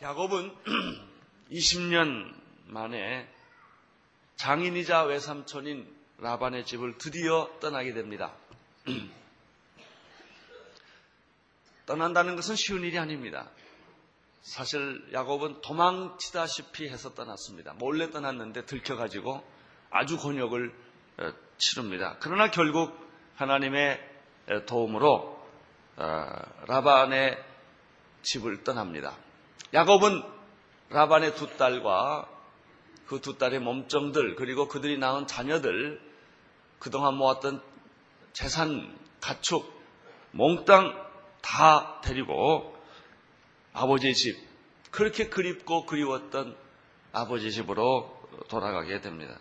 야곱은 20년 만에 장인이자 외삼촌인 라반의 집을 드디어 떠나게 됩니다. 떠난다는 것은 쉬운 일이 아닙니다. 사실 야곱은 도망치다시피 해서 떠났습니다. 몰래 떠났는데 들켜가지고 아주 곤욕을 어, 치릅니다. 그러나 결국 하나님의 도움으로 어, 라반의 집을 떠납니다. 야곱은 라반의 두 딸과 그 두 딸의 몸종들 그리고 그들이 낳은 자녀들 그동안 모았던 재산, 가축, 몽땅 다 데리고 아버지의 집, 그렇게 그립고 그리웠던 아버지 집으로 돌아가게 됩니다.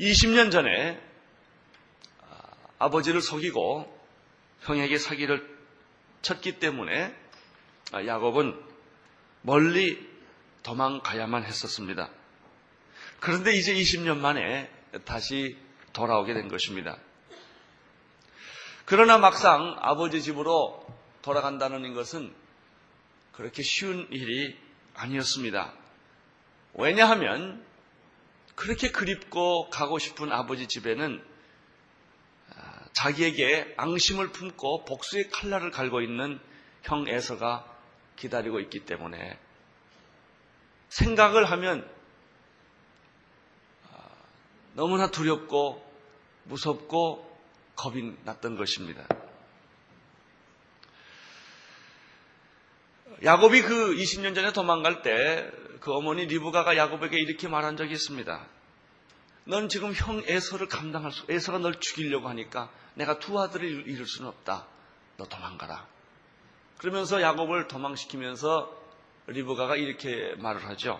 20년 전에 아버지를 속이고 형에게 사기를 쳤기 때문에 야곱은 멀리 도망가야만 했었습니다. 그런데 이제 20년 만에 다시 돌아오게 된 것입니다. 그러나 막상 아버지 집으로 돌아간다는 것은 그렇게 쉬운 일이 아니었습니다. 왜냐하면 그렇게 그립고 가고 싶은 아버지 집에는 아, 자기에게 앙심을 품고 복수의 칼날을 갈고 있는 형 에서가 기다리고 있기 때문에 생각을 하면 아, 너무나 두렵고 무섭고 겁이 났던 것입니다. 야곱이 그 20년 전에 도망갈 때 그 어머니 리브가가 야곱에게 이렇게 말한 적이 있습니다. 넌 지금 형 에서를 감당할 수, 에서가 널 죽이려고 하니까 내가 두 아들을 잃을 수는 없다. 너 도망가라. 그러면서 야곱을 도망시키면서 리브가가 이렇게 말을 하죠.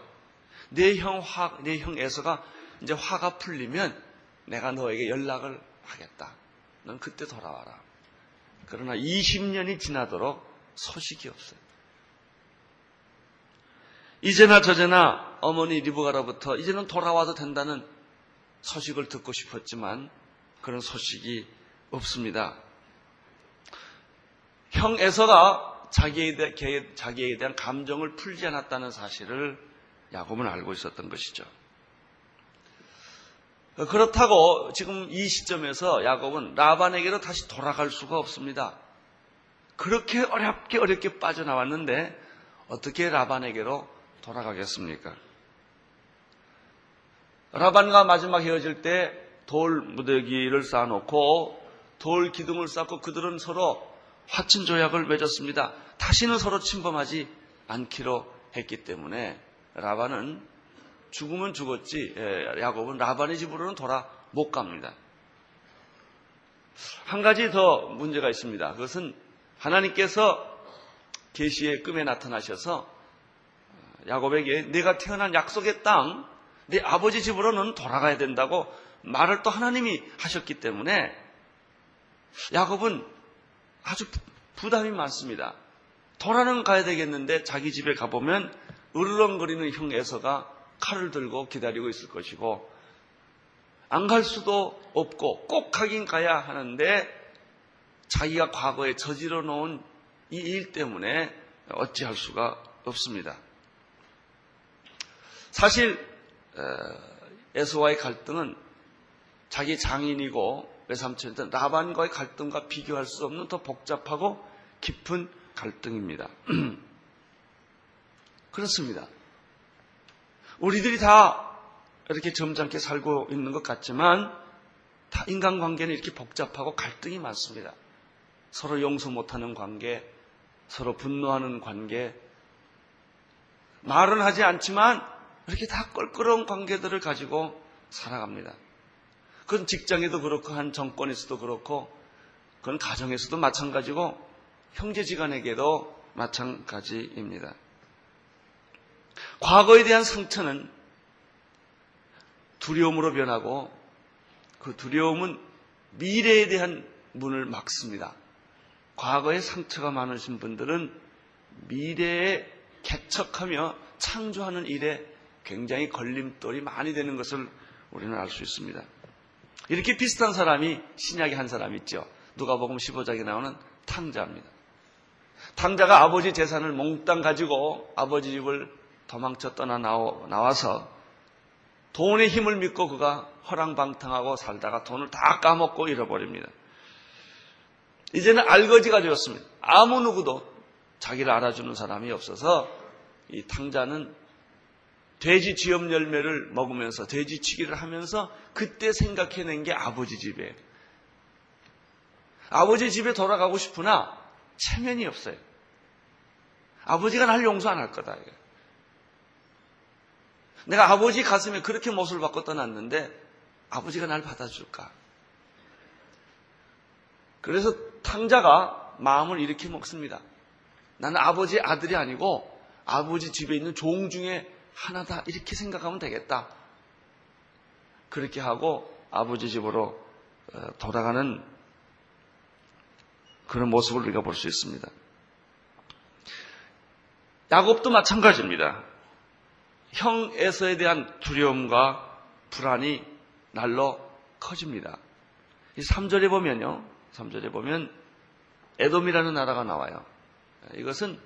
내 형 화, 내 형 에서가 이제 화가 풀리면 내가 너에게 연락을 하겠다. 넌 그때 돌아와라. 그러나 20년이 지나도록 소식이 없어요. 이제나 저제나 어머니 리브가로부터 이제는 돌아와도 된다는 소식을 듣고 싶었지만 그런 소식이 없습니다. 형 에서가 자기에, 대해, 자기에 대한 감정을 풀지 않았다는 사실을 야곱은 알고 있었던 것이죠. 그렇다고 지금 이 시점에서 야곱은 라반에게로 다시 돌아갈 수가 없습니다. 그렇게 어렵게 어렵게 빠져나왔는데 어떻게 라반에게로 돌아가겠습니까? 라반과 마지막 헤어질 때 돌 무더기를 쌓아놓고 돌 기둥을 쌓고 그들은 서로 화친 조약을 맺었습니다. 다시는 서로 침범하지 않기로 했기 때문에 라반은 죽으면 죽었지 예, 야곱은 라반의 집으로는 돌아 못 갑니다. 한 가지 더 문제가 있습니다. 그것은 하나님께서 계시의 꿈에 나타나셔서 야곱에게 내가 태어난 약속의 땅, 내 아버지 집으로는 돌아가야 된다고 말을 또 하나님이 하셨기 때문에 야곱은 아주 부담이 많습니다. 돌아는 가야 되겠는데 자기 집에 가보면 으르렁거리는 형 에서가 칼을 들고 기다리고 있을 것이고 안 갈 수도 없고 꼭 가긴 가야 하는데 자기가 과거에 저지러 놓은 이 일 때문에 어찌할 수가 없습니다. 사실 에서와의 갈등은 자기 장인이고 외삼촌이던 라반과의 갈등과 비교할 수 없는 더 복잡하고 깊은 갈등입니다. 그렇습니다. 우리들이 다 이렇게 점잖게 살고 있는 것 같지만 다 인간관계는 이렇게 복잡하고 갈등이 많습니다. 서로 용서 못하는 관계, 서로 분노하는 관계, 말은 하지 않지만 이렇게 다 껄끄러운 관계들을 가지고 살아갑니다. 그건 직장에도 그렇고 한 정권에서도 그렇고 그건 가정에서도 마찬가지고 형제지간에게도 마찬가지입니다. 과거에 대한 상처는 두려움으로 변하고 그 두려움은 미래에 대한 문을 막습니다. 과거에 상처가 많으신 분들은 미래에 개척하며 창조하는 일에 굉장히 걸림돌이 많이 되는 것을 우리는 알 수 있습니다. 이렇게 비슷한 사람이 신약에 한 사람 있죠. 누가복음 15장에 나오는 탕자입니다. 탕자가 아버지 재산을 몽땅 가지고 아버지 집을 도망쳐 떠나 나와서 돈의 힘을 믿고 그가 허랑방탕하고 살다가 돈을 다 까먹고 잃어버립니다. 이제는 알거지가 되었습니다. 아무 누구도 자기를 알아주는 사람이 없어서 이 탕자는 돼지 쥐염 열매를 먹으면서 돼지 치기를 하면서 그때 생각해낸 게 아버지 집이에요. 아버지 집에 돌아가고 싶으나 체면이 없어요. 아버지가 날 용서 안 할 거다. 내가 아버지 가슴에 그렇게 못을 받고 떠났는데 아버지가 날 받아줄까? 그래서 탕자가 마음을 이렇게 먹습니다. 나는 아버지의 아들이 아니고 아버지 집에 있는 종 중에 하나다. 이렇게 생각하면 되겠다. 그렇게 하고 아버지 집으로 어, 돌아가는 그런 모습을 우리가 볼 수 있습니다. 야곱도 마찬가지입니다. 형 에서에 대한 두려움과 불안이 날로 커집니다. 이 3절에 보면요. 3절에 보면 에돔이라는 나라가 나와요. 이것은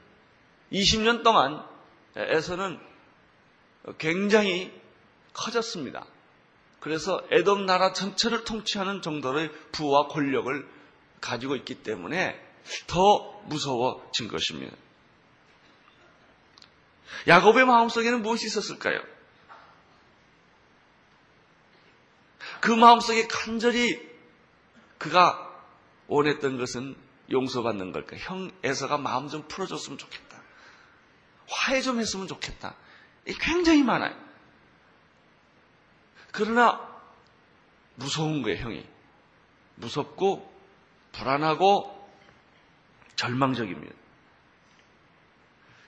20년 동안 에서는 굉장히 커졌습니다. 그래서 에돔 나라 전체를 통치하는 정도의 부와 권력을 가지고 있기 때문에 더 무서워진 것입니다. 야곱의 마음속에는 무엇이 있었을까요? 그 마음속에 간절히 그가 원했던 것은 용서받는 걸까요? 형 에서가 마음 좀 풀어줬으면 좋겠다. 화해 좀 했으면 좋겠다. 굉장히 많아요. 그러나 무서운 거예요, 형이. 무섭고 불안하고 절망적입니다.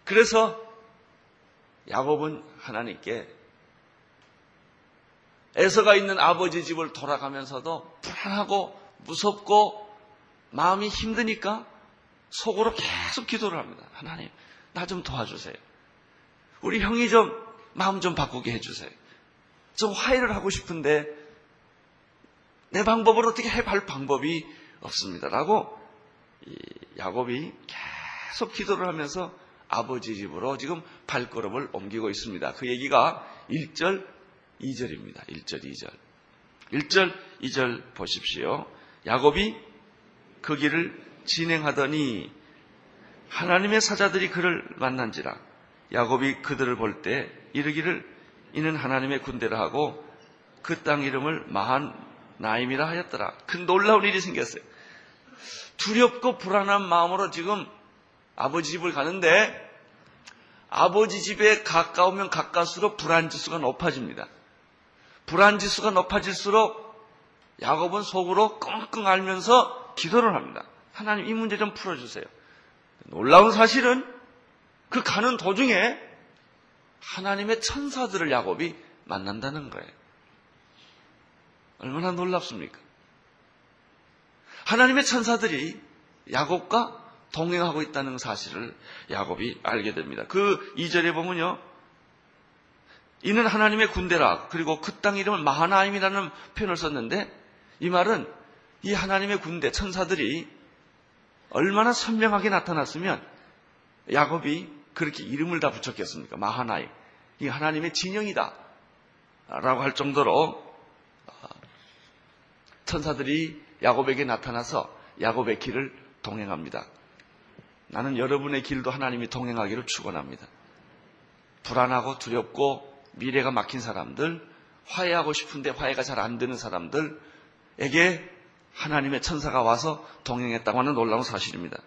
그래서 야곱은 하나님께 에서가 있는 아버지 집을 돌아가면서도 불안하고 무섭고 마음이 힘드니까 속으로 계속 기도를 합니다. 하나님, 나 좀 도와주세요. 우리 형이 좀 마음 좀 바꾸게 해주세요. 좀 화해를 하고 싶은데 내 방법을 어떻게 해볼 방법이 없습니다. 라고 야곱이 계속 기도를 하면서 아버지 집으로 지금 발걸음을 옮기고 있습니다. 그 얘기가 1절, 2절입니다. 1절, 2절. 1절, 2절 보십시오. 야곱이 그 길을 진행하더니 하나님의 사자들이 그를 만난지라 야곱이 그들을 볼 때 이르기를 이는 하나님의 군대라 하고 그 땅 이름을 마한 나임이라 하였더라. 큰 놀라운 일이 생겼어요. 두렵고 불안한 마음으로 지금 아버지 집을 가는데 아버지 집에 가까우면 가까울수록 불안 지수가 높아집니다. 불안 지수가 높아질수록 야곱은 속으로 끙끙 앓면서 기도를 합니다. 하나님 이 문제 좀 풀어주세요. 놀라운 사실은 그 가는 도중에 하나님의 천사들을 야곱이 만난다는 거예요. 얼마나 놀랍습니까? 하나님의 천사들이 야곱과 동행하고 있다는 사실을 야곱이 알게 됩니다. 그 2절에 보면요. 이는 하나님의 군대라. 그리고 그 땅 이름을 마하나임이라는 표현을 썼는데 이 말은 이 하나님의 군대, 천사들이 얼마나 선명하게 나타났으면 야곱이 그렇게 이름을 다 붙였겠습니까? 마하나임. 이 하나님의 진영이다. 라고 할 정도로 천사들이 야곱에게 나타나서 야곱의 길을 동행합니다. 나는 여러분의 길도 하나님이 동행하기를 축원합니다. 불안하고 두렵고 미래가 막힌 사람들, 화해하고 싶은데 화해가 잘 안 되는 사람들에게 하나님의 천사가 와서 동행했다고 하는 놀라운 사실입니다.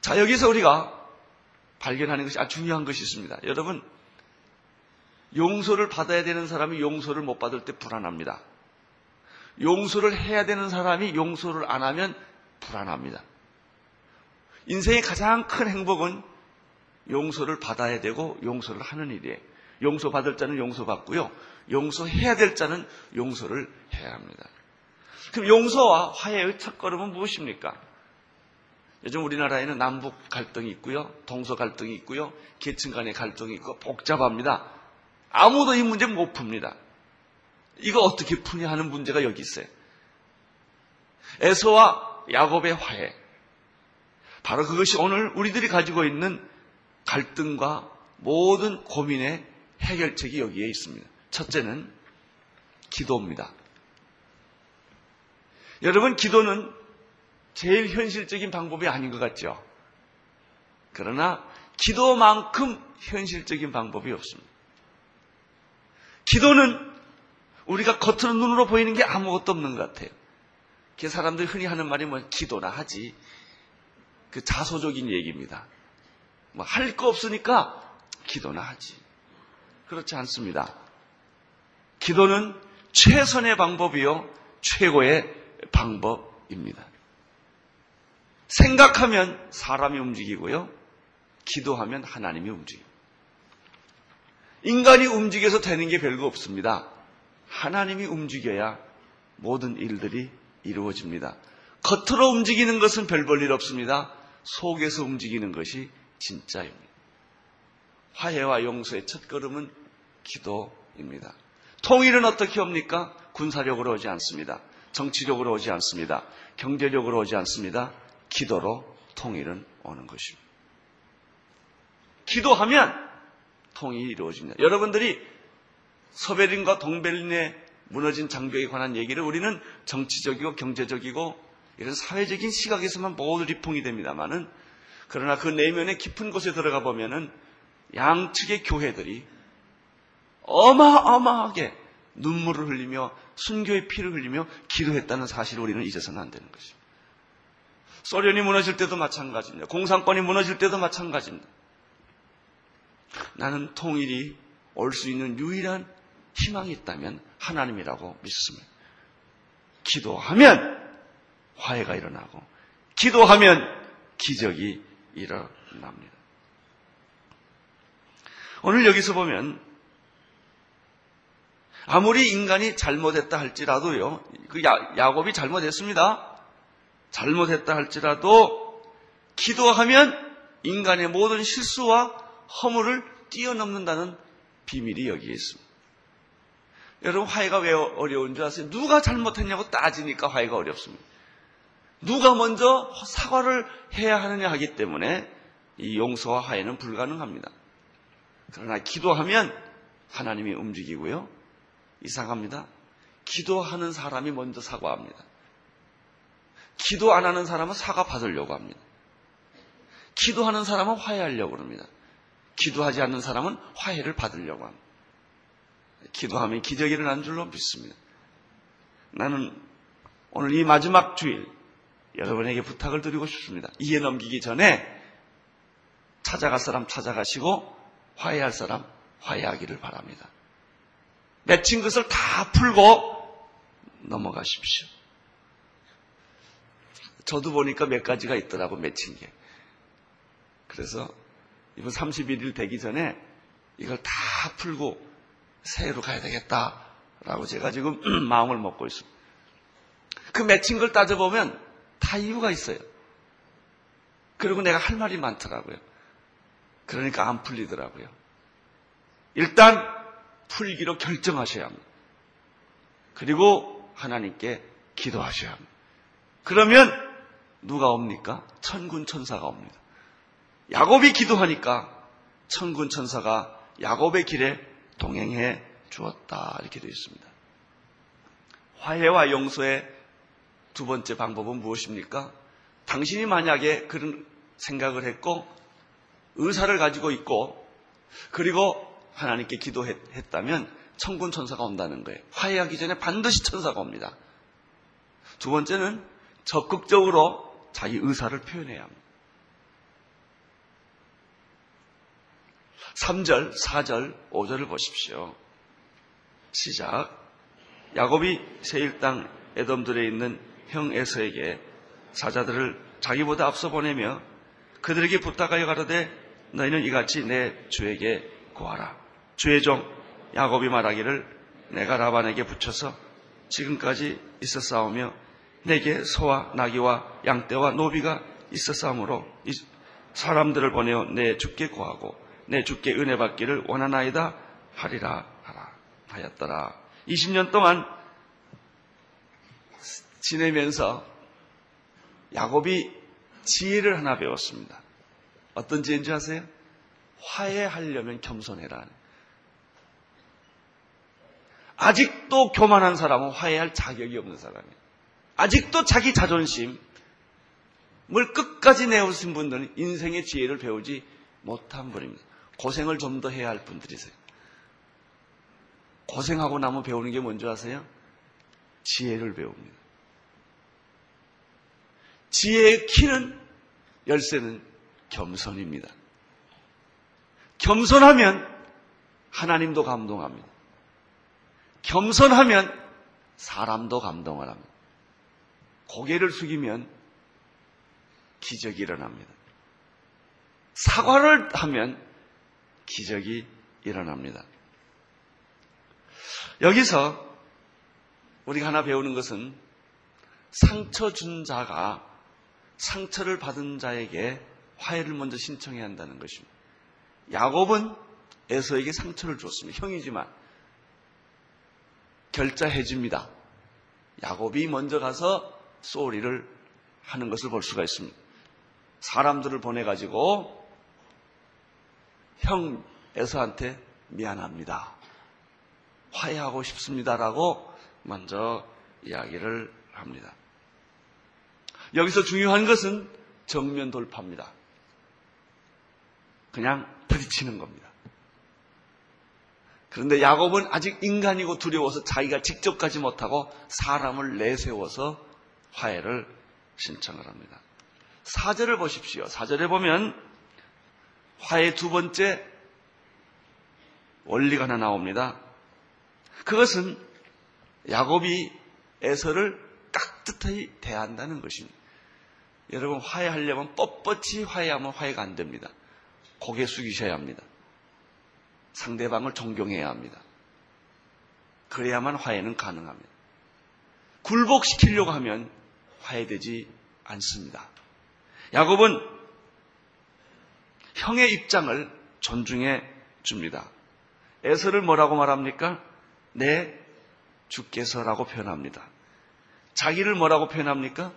자, 여기서 우리가 발견하는 것이 아주 중요한 것이 있습니다. 여러분, 용서를 받아야 되는 사람이 용서를 못 받을 때 불안합니다. 용서를 해야 되는 사람이 용서를 안 하면 불안합니다. 인생의 가장 큰 행복은 용서를 받아야 되고 용서를 하는 일이에요. 용서받을 자는 용서받고요. 용서해야 될 자는 용서를 해야 합니다. 그럼 용서와 화해의 첫 걸음은 무엇입니까? 요즘 우리나라에는 남북 갈등이 있고요. 동서 갈등이 있고요. 계층 간의 갈등이 있고 복잡합니다. 아무도 이 문제 못 풉니다. 이거 어떻게 푸냐 하는 문제가 여기 있어요. 에서와 야곱의 화해. 바로 그것이 오늘 우리들이 가지고 있는 갈등과 모든 고민의 해결책이 여기에 있습니다. 첫째는 기도입니다. 여러분, 기도는 제일 현실적인 방법이 아닌 것 같죠? 그러나 기도만큼 현실적인 방법이 없습니다. 기도는 우리가 겉으로 눈으로 보이는 게 아무것도 없는 것 같아요. 그 사람들이 흔히 하는 말이 뭐 기도나 하지. 그 자소적인 얘기입니다. 뭐 할 거 없으니까 기도나 하지. 그렇지 않습니다. 기도는 최선의 방법이요. 최고의 방법입니다. 생각하면 사람이 움직이고요. 기도하면 하나님이 움직입니다. 인간이 움직여서 되는 게 별거 없습니다. 하나님이 움직여야 모든 일들이 이루어집니다. 겉으로 움직이는 것은 별 볼 일 없습니다. 속에서 움직이는 것이 진짜입니다. 화해와 용서의 첫 걸음은 기도입니다. 통일은 어떻게 옵니까? 군사력으로 오지 않습니다. 정치력으로 오지 않습니다. 경제력으로 오지 않습니다. 기도로 통일은 오는 것입니다. 기도하면 통일이 이루어집니다. 여러분들이 서베린과 동베린의 무너진 장벽에 관한 얘기를 우리는 정치적이고 경제적이고 이런 사회적인 시각에서만 모두 리풍이 됩니다만은 그러나 그 내면의 깊은 곳에 들어가 보면은 양측의 교회들이 어마어마하게 눈물을 흘리며 순교의 피를 흘리며 기도했다는 사실을 우리는 잊어서는 안 되는 것입니다. 소련이 무너질 때도 마찬가지입니다. 공산권이 무너질 때도 마찬가지입니다. 나는 통일이 올 수 있는 유일한 희망이 있다면 하나님이라고 믿습니다. 기도하면 화해가 일어나고 기도하면 기적이 일어납니다. 오늘 여기서 보면 아무리 인간이 잘못했다 할지라도요, 그 야, 야곱이 잘못했습니다. 잘못했다 할지라도 기도하면 인간의 모든 실수와 허물을 뛰어넘는다는 비밀이 여기에 있습니다. 여러분 화해가 왜 어려운 줄 아세요? 누가 잘못했냐고 따지니까 화해가 어렵습니다. 누가 먼저 사과를 해야 하느냐 하기 때문에 이 용서와 화해는 불가능합니다. 그러나 기도하면 하나님이 움직이고요. 이상합니다. 기도하는 사람이 먼저 사과합니다. 기도 안 하는 사람은 사과 받으려고 합니다. 기도하는 사람은 화해하려고 합니다. 기도하지 않는 사람은 화해를 받으려고 합니다. 기도하면 기적이 일어난 줄로 믿습니다. 나는 오늘 이 마지막 주일 여러분에게 부탁을 드리고 싶습니다. 이해 넘기기 전에 찾아갈 사람 찾아가시고 화해할 사람 화해하기를 바랍니다. 맺힌 것을 다 풀고 넘어가십시오. 저도 보니까 몇 가지가 있더라고 맺힌 게. 그래서 이번 31일 되기 전에 이걸 다 풀고 새해로 가야 되겠다라고 제가 지금 마음을 먹고 있습니다. 그 맺힌 걸 따져보면 다 이유가 있어요. 그리고 내가 할 말이 많더라고요. 그러니까 안 풀리더라고요. 일단 풀기로 결정하셔야 합니다. 그리고 하나님께 기도하셔야 합니다. 그러면 누가 옵니까? 천군 천사가 옵니다. 야곱이 기도하니까 천군 천사가 야곱의 길에 동행해 주었다 이렇게 되어 있습니다. 화해와 용서의 두 번째 방법은 무엇입니까? 당신이 만약에 그런 생각을 했고 의사를 가지고 있고 그리고 하나님께 기도했다면 천군 천사가 온다는 거예요. 화해하기 전에 반드시 천사가 옵니다. 두 번째는 적극적으로 자기 의사를 표현해야 합니다. 3절, 4절, 5절을 보십시오. 시작. 야곱이 세일 땅 에돔들에 있는 형 에서에게 사자들을 자기보다 앞서 보내며 그들에게 부탁하여 가로되 너희는 이같이 내 주에게 구하라. 주의 종 야곱이 말하기를 내가 라반에게 붙여서 지금까지 있어 싸우며 내게 소와 나귀와 양떼와 노비가 이 사람들을 보내어 내 주께 구하고 내 주께 은혜 받기를 원하나이다 하리라 하라 하였더라. 20년 동안 지내면서 야곱이 지혜를 하나 배웠습니다. 어떤 지혜인지 아세요? 화해하려면 겸손해라. 아직도 교만한 사람은 화해할 자격이 없는 사람이에요. 아직도 자기 자존심을 끝까지 내오신 분들은 인생의 지혜를 배우지 못한 분입니다. 고생을 좀 더 해야 할 분들이세요. 고생하고 나면 배우는 게 뭔지 아세요? 지혜를 배웁니다. 지혜의 키는 열쇠는 겸손입니다. 겸손하면 하나님도 감동합니다. 겸손하면 사람도 감동을 합니다. 고개를 숙이면 기적이 일어납니다. 사과를 하면 기적이 일어납니다. 여기서 우리가 하나 배우는 것은 상처 준 자가 상처를 받은 자에게 화해를 먼저 신청해야 한다는 것입니다. 야곱은 에서에게 상처를 줬습니다. 형이지만 결자해 줍니다. 야곱이 먼저 가서 소리를 하는 것을 볼 수가 있습니다. 사람들을 보내가지고 형 에서한테 미안합니다. 화해하고 싶습니다라고 먼저 이야기를 합니다. 여기서 중요한 것은 정면 돌파입니다. 그냥 부딪히는 겁니다. 그런데 야곱은 아직 인간이고 두려워서 자기가 직접 가지 못하고 사람을 내세워서 화해를 신청을 합니다. 사절을 보십시오. 사절에 보면 화해 두 번째 원리가 하나 나옵니다. 그것은 야곱이 에서를 깍듯하게 대한다는 것입니다. 여러분 화해하려면 뻣뻣이 화해하면 화해가 안 됩니다. 고개 숙이셔야 합니다. 상대방을 존경해야 합니다. 그래야만 화해는 가능합니다. 굴복시키려고 하면 화해되지 않습니다. 야곱은 형의 입장을 존중해 줍니다. 에서를 뭐라고 말합니까? 내 주께서라고 표현합니다. 자기를 뭐라고 표현합니까?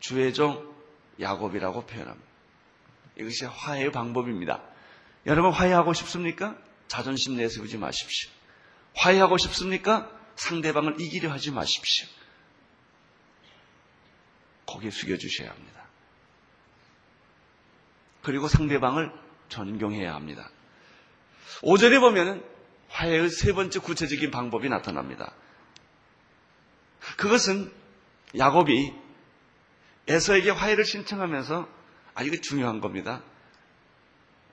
주의 종 야곱이라고 표현합니다. 이것이 화해의 방법입니다. 여러분 화해하고 싶습니까? 자존심 내세우지 마십시오. 화해하고 싶습니까? 상대방을 이기려 하지 마십시오. 고개 숙여주셔야 합니다. 그리고 상대방을 존경해야 합니다. 5절에 보면 화해의 세 번째 구체적인 방법이 나타납니다. 그것은 야곱이 에서에게 화해를 신청하면서 아 이거 중요한 겁니다.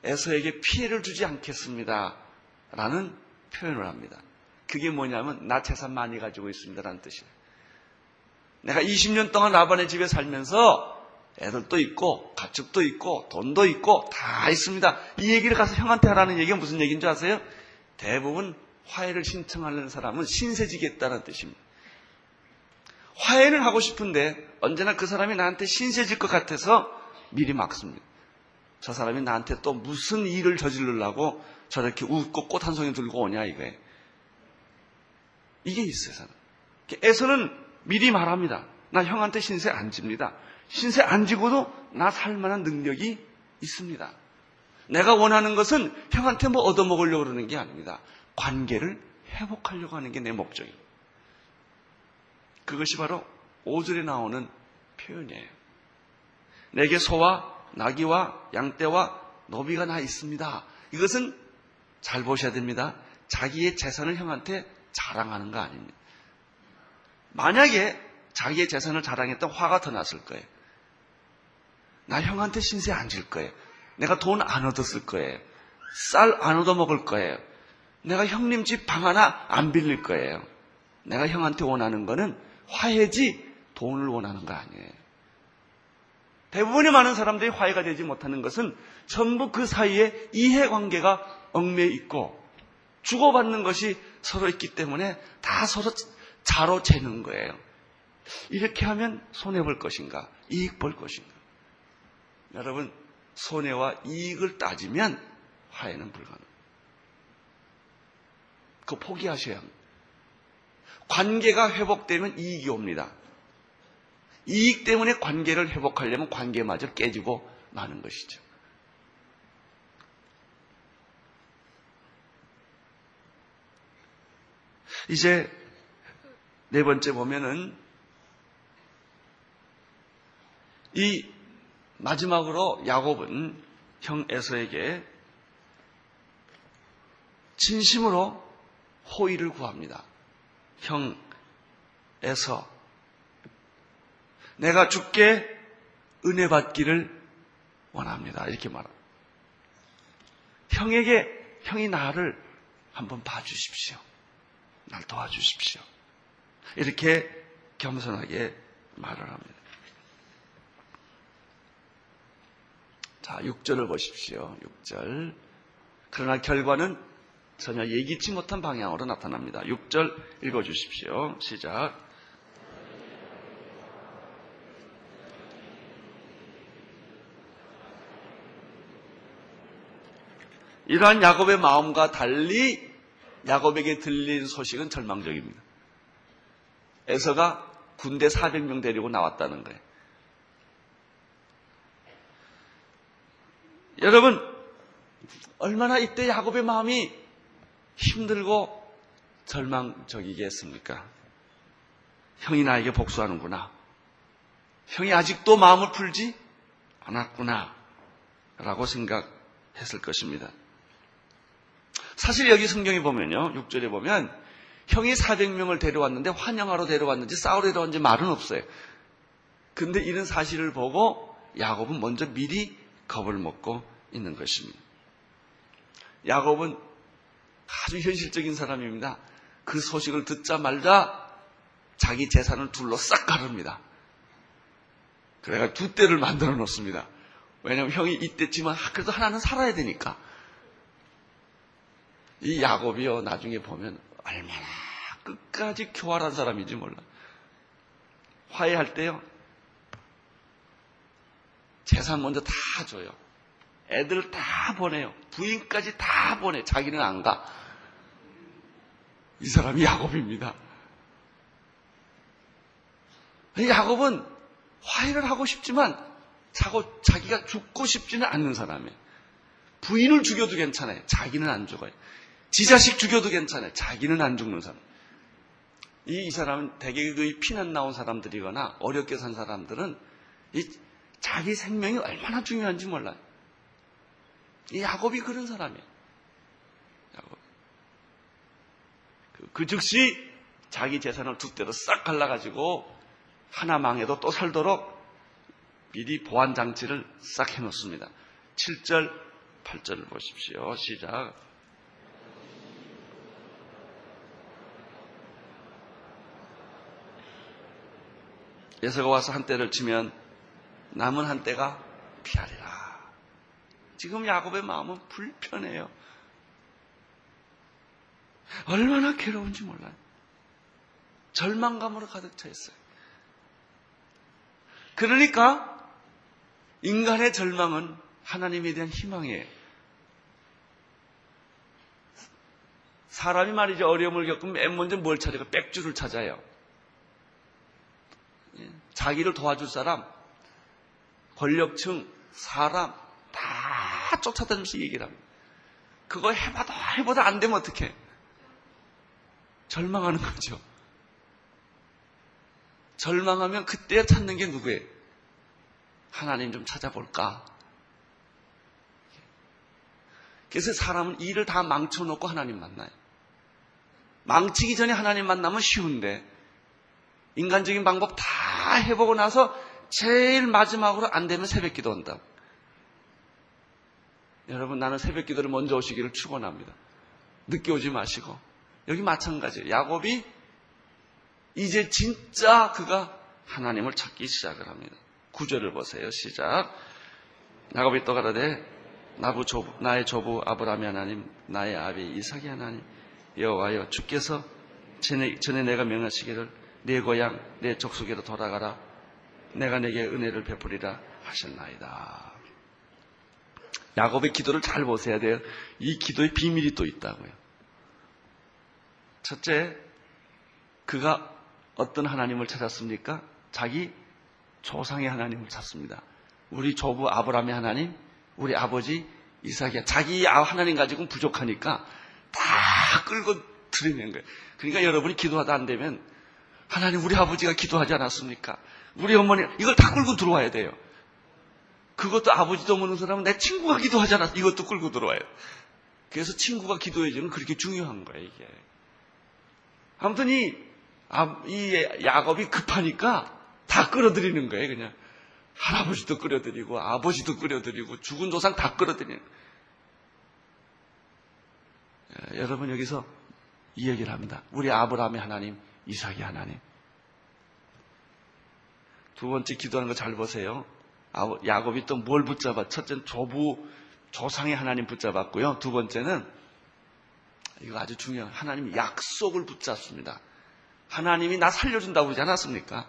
에서에게 피해를 주지 않겠습니다. 라는 표현을 합니다. 그게 뭐냐면 나 재산 많이 가지고 있습니다. 라는 뜻이에요. 내가 20년 동안 라반의 집에 살면서 애들도 있고 가축도 있고 돈도 있고 다 있습니다. 이 얘기를 가서 형한테 하라는 얘기가 무슨 얘기인 줄 아세요? 대부분 화해를 신청하는 사람은 신세지겠다는 뜻입니다. 화해를 하고 싶은데 언제나 그 사람이 나한테 신세질 것 같아서 미리 막습니다. 저 사람이 나한테 또 무슨 일을 저지르려고 저렇게 웃고 꽃 한 송이 들고 오냐 이거예요. 이게 있어요. 사람. 애서는 미리 말합니다. 나 형한테 신세 안 집니다. 신세 안 지고도 나 살만한 능력이 있습니다. 내가 원하는 것은 형한테 뭐 얻어먹으려고 그러는 게 아닙니다. 관계를 회복하려고 하는 게 내 목적입니다. 그것이 바로 5절에 나오는 표현이에요. 내게 소와 나귀와 양떼와 노비가 나 있습니다. 이것은 잘 보셔야 됩니다. 자기의 재산을 형한테 자랑하는 거 아닙니다. 만약에 자기의 재산을 자랑했던 화가 더 났을 거예요. 나 형한테 신세 안 질 거예요. 내가 돈 안 얻었을 거예요. 쌀 안 얻어 먹을 거예요. 내가 형님 집 방 하나 안 빌릴 거예요. 내가 형한테 원하는 거는 화해지 돈을 원하는 거 아니에요. 대부분의 많은 사람들이 화해가 되지 못하는 것은 전부 그 사이에 이해관계가 얽매여 있고 주고받는 것이 서로 있기 때문에 다 서로 자로 재는 거예요. 이렇게 하면 손해볼 것인가, 이익 볼 것인가. 여러분, 손해와 이익을 따지면 화해는 불가능. 그 포기하셔야 합니다. 관계가 회복되면 이익이 옵니다. 이익 때문에 관계를 회복하려면 관계마저 깨지고 마는 것이죠. 이제 네 번째 보면은 이 마지막으로 야곱은 형 에서에게 진심으로 호의를 구합니다. 형 에서 내가 죽게 은혜 받기를 원합니다. 이렇게 말합니다. 형에게 형이 나를 한번 봐주십시오. 날 도와주십시오. 이렇게 겸손하게 말을 합니다. 자, 6절을 보십시오. 6절. 그러나 결과는 전혀 예기치 못한 방향으로 나타납니다. 6절 읽어주십시오. 시작. 이러한 야곱의 마음과 달리 야곱에게 들린 소식은 절망적입니다. 에서가 군대 400명 데리고 나왔다는 거예요. 여러분, 얼마나 이때 야곱의 마음이 힘들고 절망적이겠습니까? 형이 나에게 복수하는구나. 형이 아직도 마음을 풀지 않았구나. 라고 생각했을 것입니다. 사실 여기 성경에 보면요. 6절에 보면 형이 400명을 데려왔는데 환영하러 데려왔는지 싸우러 데려왔는지 말은 없어요. 근데 이런 사실을 보고 야곱은 먼저 미리 겁을 먹고 있는 것입니다. 야곱은 아주 현실적인 사람입니다. 그 소식을 듣자마자 자기 재산을 둘러 싹 가릅니다. 그래가 두 대를 만들어 놓습니다. 왜냐하면 형이 이때지만 그래도 하나는 살아야 되니까. 이 야곱이요 나중에 보면 얼마나 끝까지 교활한 사람인지 몰라. 화해할 때요 재산 먼저 다 줘요. 애들 다 보내요. 부인까지 다 보내. 자기는 안 가. 이 사람이 야곱입니다. 야곱은 화해를 하고 싶지만 자고 자기가 죽고 싶지는 않는 사람이에요. 부인을 죽여도 괜찮아요. 자기는 안 죽어요. 지 자식 죽여도 괜찮아요. 자기는 안 죽는 사람. 이, 이 사람은 대개 그 피난 나온 사람들이거나 어렵게 산 사람들은 이 자기 생명이 얼마나 중요한지 몰라요. 이 야곱이 그런 사람이에요. 야곱. 그, 그 즉시 자기 재산을 두 대로 싹 갈라가지고 하나 망해도 또 살도록 미리 보안 장치를 싹 해놓습니다. 7절, 8절을 보십시오. 시작. 예서가 와서 한 대를 치면 남은 한 대가 피하리라. 지금 야곱의 마음은 불편해요. 얼마나 괴로운지 몰라요. 절망감으로 가득 차 있어요. 그러니까 인간의 절망은 하나님에 대한 희망이에요. 사람이 말이죠. 어려움을 겪으면 맨 먼저 뭘 찾아가? 백주를 찾아요. 예, 자기를 도와줄 사람, 권력층, 사람 다 쫓아다니면서 얘기를 합니다. 그거 해봐도 해봐도 안 되면 어떡해? 절망하는 거죠. 절망하면 그때 찾는 게 누구예요? 하나님 좀 찾아볼까? 그래서 사람은 일을 다 망쳐놓고 하나님 만나요. 망치기 전에 하나님 만나면 쉬운데 인간적인 방법 다 해보고 나서 제일 마지막으로 안 되면 새벽 기도 한다. 여러분 나는 새벽 기도를 먼저 오시기를 축원합니다. 늦게 오지 마시고 여기 마찬가지예요. 야곱이 이제 진짜 그가 하나님을 찾기 시작을 합니다. 구절을 보세요. 시작. 야곱이 또 가라되 나부 조부, 나의 조부 아브라함의 하나님, 나의 아비 이삭의 하나님, 여호와여 주께서 전에, 전에 내가 명하시기를 내 고향, 내 족속에로 돌아가라. 내가 내게 은혜를 베푸리라 하셨나이다. 야곱의 기도를 잘 보셔야 돼요. 이 기도의 비밀이 또 있다고요. 첫째, 그가 어떤 하나님을 찾았습니까? 자기 조상의 하나님을 찾습니다. 우리 조부 아브라함의 하나님, 우리 아버지 이삭이 자기 아, 하나님 가지고는 부족하니까 다 끌고 드리는 거예요. 그러니까 여러분이 기도하다 안 되면 하나님 우리 아버지가 기도하지 않았습니까? 우리 어머니 이걸 다 끌고 들어와야 돼요. 그것도 아버지도 모르는 사람은 내 친구가 기도하지 않았 이것도 끌고 들어와요. 그래서 친구가 기도해주는 그렇게 중요한 거예요 이게. 아무튼 이, 아, 이 야곱이 급하니까 다 끌어들이는 거예요 그냥. 할아버지도 끌어들이고 아버지도 끌어들이고 죽은 조상 다 끌어들이는 예, 여러분 여기서 이 얘기를 합니다. 우리 아브라함의 하나님, 이삭의 하나님. 두 번째 기도하는 거 잘 보세요. 야곱이 또 뭘 붙잡아? 첫째는 조부, 조상의 하나님 붙잡았고요. 두 번째는 이거 아주 중요한 하나님 약속을 붙잡습니다. 하나님이 나 살려준다고 그러지 않았습니까?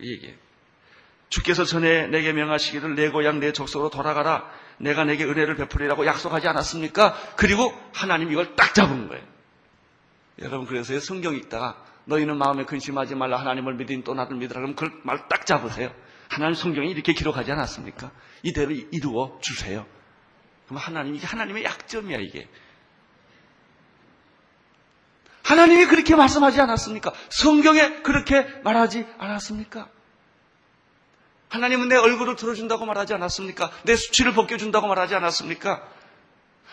이 얘기. 주께서 전에 내게 명하시기를 내 고향 내 족속으로 돌아가라. 내가 내게 은혜를 베풀이라고 약속하지 않았습니까? 그리고 하나님 이걸 딱 잡은 거예요. 여러분 그래서 성경 읽다가 너희는 마음에 근심하지 말라 하나님을 믿으니 또 나를 믿으라 그러면 그말 딱 잡으세요. 하나님 성경이 이렇게 기록하지 않았습니까? 이대로 이루어 주세요. 그럼 하나님 이게 하나님의 약점이야 이게. 하나님이 그렇게 말씀하지 않았습니까? 성경에 그렇게 말하지 않았습니까? 하나님은 내 얼굴을 들어준다고 말하지 않았습니까? 내 수치를 벗겨준다고 말하지 않았습니까?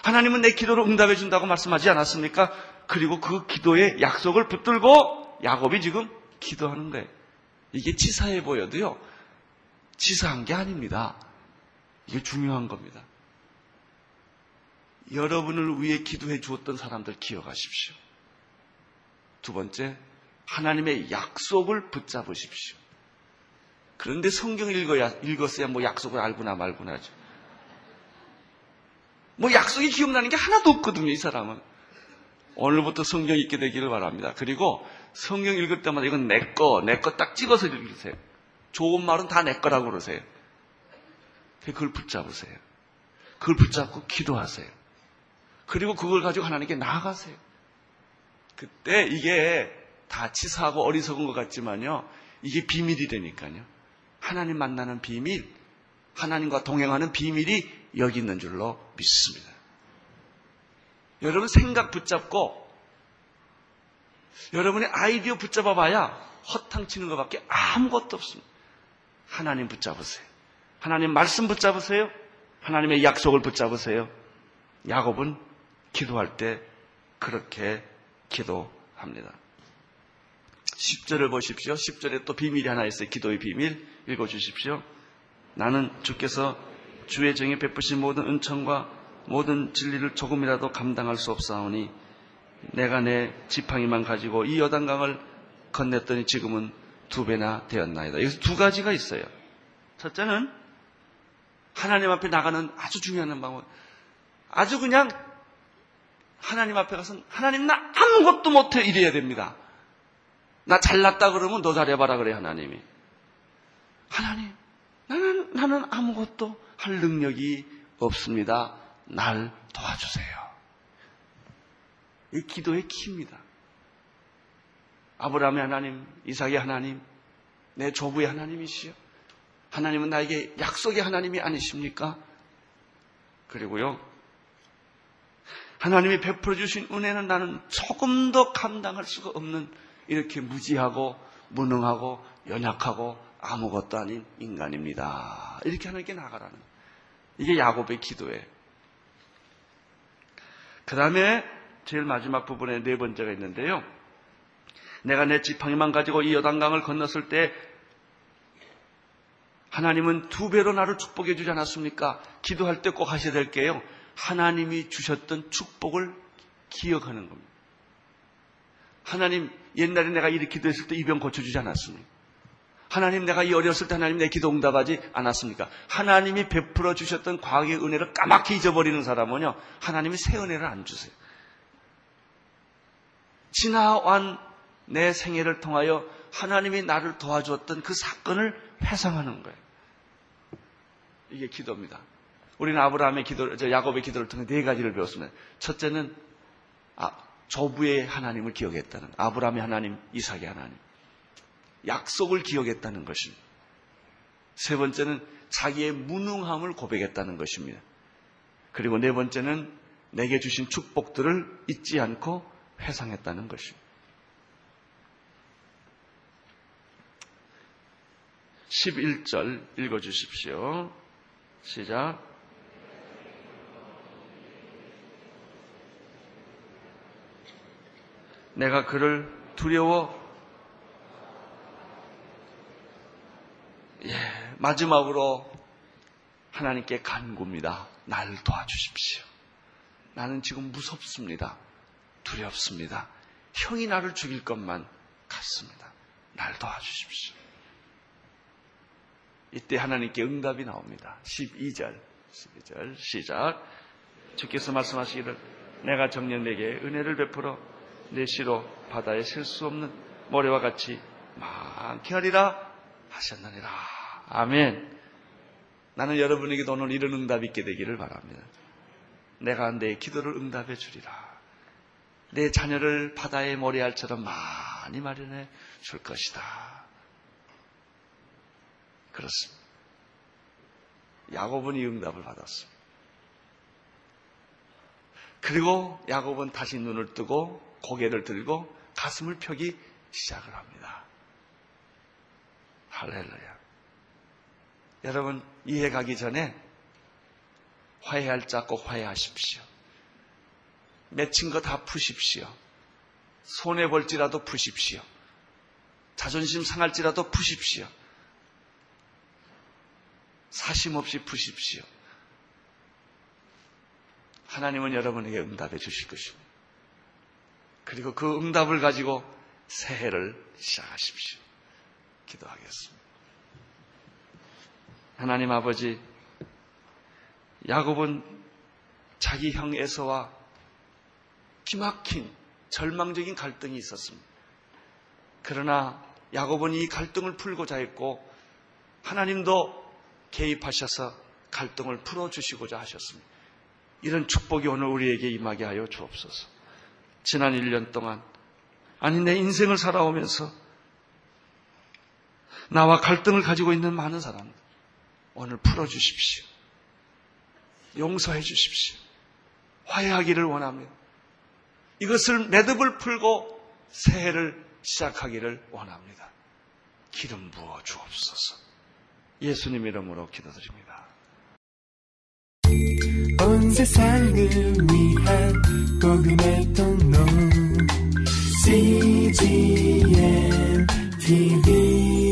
하나님은 내 기도를 응답해준다고 말씀하지 않았습니까? 그리고 그 기도의 약속을 붙들고 야곱이 지금 기도하는 거예요. 이게 치사해 보여도요, 치사한 게 아닙니다. 이게 중요한 겁니다. 여러분을 위해 기도해 주었던 사람들 기억하십시오. 두 번째, 하나님의 약속을 붙잡으십시오. 그런데 성경 읽어야, 읽었어야 뭐 약속을 알구나 말구나 하죠. 뭐 약속이 기억나는 게 하나도 없거든요, 이 사람은. 오늘부터 성경 읽게 되기를 바랍니다. 그리고 성경 읽을 때마다 이건 내 거, 내 거 딱 찍어서 읽으세요. 좋은 말은 다 내 거라고 그러세요. 그걸 붙잡으세요. 그걸 붙잡고 기도하세요. 그리고 그걸 가지고 하나님께 나아가세요. 그때 이게 다 치사하고 어리석은 것 같지만요. 이게 비밀이 되니까요. 하나님 만나는 비밀, 하나님과 동행하는 비밀이 여기 있는 줄로 믿습니다. 여러분 생각 붙잡고 여러분의 아이디어 붙잡아 봐야 허탕 치는 것밖에 아무것도 없습니다. 하나님 붙잡으세요. 하나님 말씀 붙잡으세요. 하나님의 약속을 붙잡으세요. 야곱은 기도할 때 그렇게 기도합니다. 10절을 보십시오. 10절에 또 비밀이 하나 있어요. 기도의 비밀. 읽어 주십시오. 나는 주께서 주의 정에 베푸신 모든 은총과 모든 진리를 조금이라도 감당할 수 없사오니 내가 내 지팡이만 가지고 이 여단강을 건넸더니 지금은 두 배나 되었나이다. 여기서 두 가지가 있어요. 첫째는 하나님 앞에 나가는 아주 중요한 방법. 아주 그냥 하나님 앞에 가서 하나님 나 아무것도 못해 이래야 됩니다. 나 잘났다 그러면 너 잘해봐라 그래 하나님이. 하나님 나는 나는 아무것도 할 능력이 없습니다. 날 도와주세요. 이 기도의 키입니다. 아브라함의 하나님, 이삭의 하나님, 내 조부의 하나님이시여. 하나님은 나에게 약속의 하나님이 아니십니까? 그리고요, 하나님이 베풀어 주신 은혜는 나는 조금 더 감당할 수가 없는 이렇게 무지하고 무능하고 연약하고 아무것도 아닌 인간입니다. 이렇게 하나님께 나가라는 이게 야곱의 기도예요. 그 다음에 제일 마지막 부분에 네 번째가 있는데요. 내가 내 지팡이만 가지고 이 여단강을 건넜을 때 하나님은 두 배로 나를 축복해 주지 않았습니까? 기도할 때 꼭 하셔야 될 게요. 하나님이 주셨던 축복을 기억하는 겁니다. 하나님, 옛날에 내가 이렇게 기도했을 때 이 병 고쳐주지 않았습니까? 하나님, 내가 이 어렸을 때 하나님 내 기도 응답하지 않았습니까? 하나님이 베풀어 주셨던 과거의 은혜를 까맣게 잊어버리는 사람은요, 하나님이 새 은혜를 안 주세요. 지나온 내 생애를 통하여 하나님이 나를 도와주었던 그 사건을 회상하는 거예요. 이게 기도입니다. 우리는 아브라함의 기도, 저 야곱의 기도를 통해 네 가지를 배웠습니다. 첫째는 아, 조부의 하나님을 기억했다는 아브라함의 하나님, 이삭의 하나님. 약속을 기억했다는 것입니다. 세 번째는 자기의 무능함을 고백했다는 것입니다. 그리고 네 번째는 내게 주신 축복들을 잊지 않고 회상했다는 것입니다. 11절 읽어 주십시오. 시작. 내가 그를 두려워 마지막으로 하나님께 간구입니다. 날 도와주십시오. 나는 지금 무섭습니다. 두렵습니다. 형이 나를 죽일 것만 같습니다. 날 도와주십시오. 이때 하나님께 응답이 나옵니다. 12절, 12절, 시작. 주께서 말씀하시기를 내가 정년에게 은혜를 베풀어 내 시로 바다에 셀 수 없는 모래와 같이 많게 하리라 하셨느니라. 아멘. 나는 여러분에게도 오늘 이런 응답이 있게 되기를 바랍니다. 내가 내 기도를 응답해 주리라. 내 자녀를 바다의 모래알처럼 많이 마련해 줄 것이다. 그렇습니다. 야곱은 이 응답을 받았습니다. 그리고 야곱은 다시 눈을 뜨고 고개를 들고 가슴을 펴기 시작을 합니다. 할렐루야. 여러분, 이해 가기 전에 화해할 자 꼭 화해하십시오. 맺힌 거 다 푸십시오. 손해 볼지라도 푸십시오. 자존심 상할지라도 푸십시오. 사심 없이 푸십시오. 하나님은 여러분에게 응답해 주실 것입니다. 그리고 그 응답을 가지고 새해를 시작하십시오. 기도하겠습니다. 하나님 아버지, 야곱은 자기 형 에서와 기막힌 절망적인 갈등이 있었습니다. 그러나 야곱은 이 갈등을 풀고자 했고 하나님도 개입하셔서 갈등을 풀어주시고자 하셨습니다. 이런 축복이 오늘 우리에게 임하게 하여 주옵소서. 지난 1년 동안 아니 내 인생을 살아오면서 나와 갈등을 가지고 있는 많은 사람들 오늘 풀어주십시오. 용서해 주십시오. 화해하기를 원합니다. 이것을 매듭을 풀고 새해를 시작하기를 원합니다. 기름 부어 주옵소서. 예수님 이름으로 기도드립니다. 온 세상을 위한 복음의 통로 CGM TV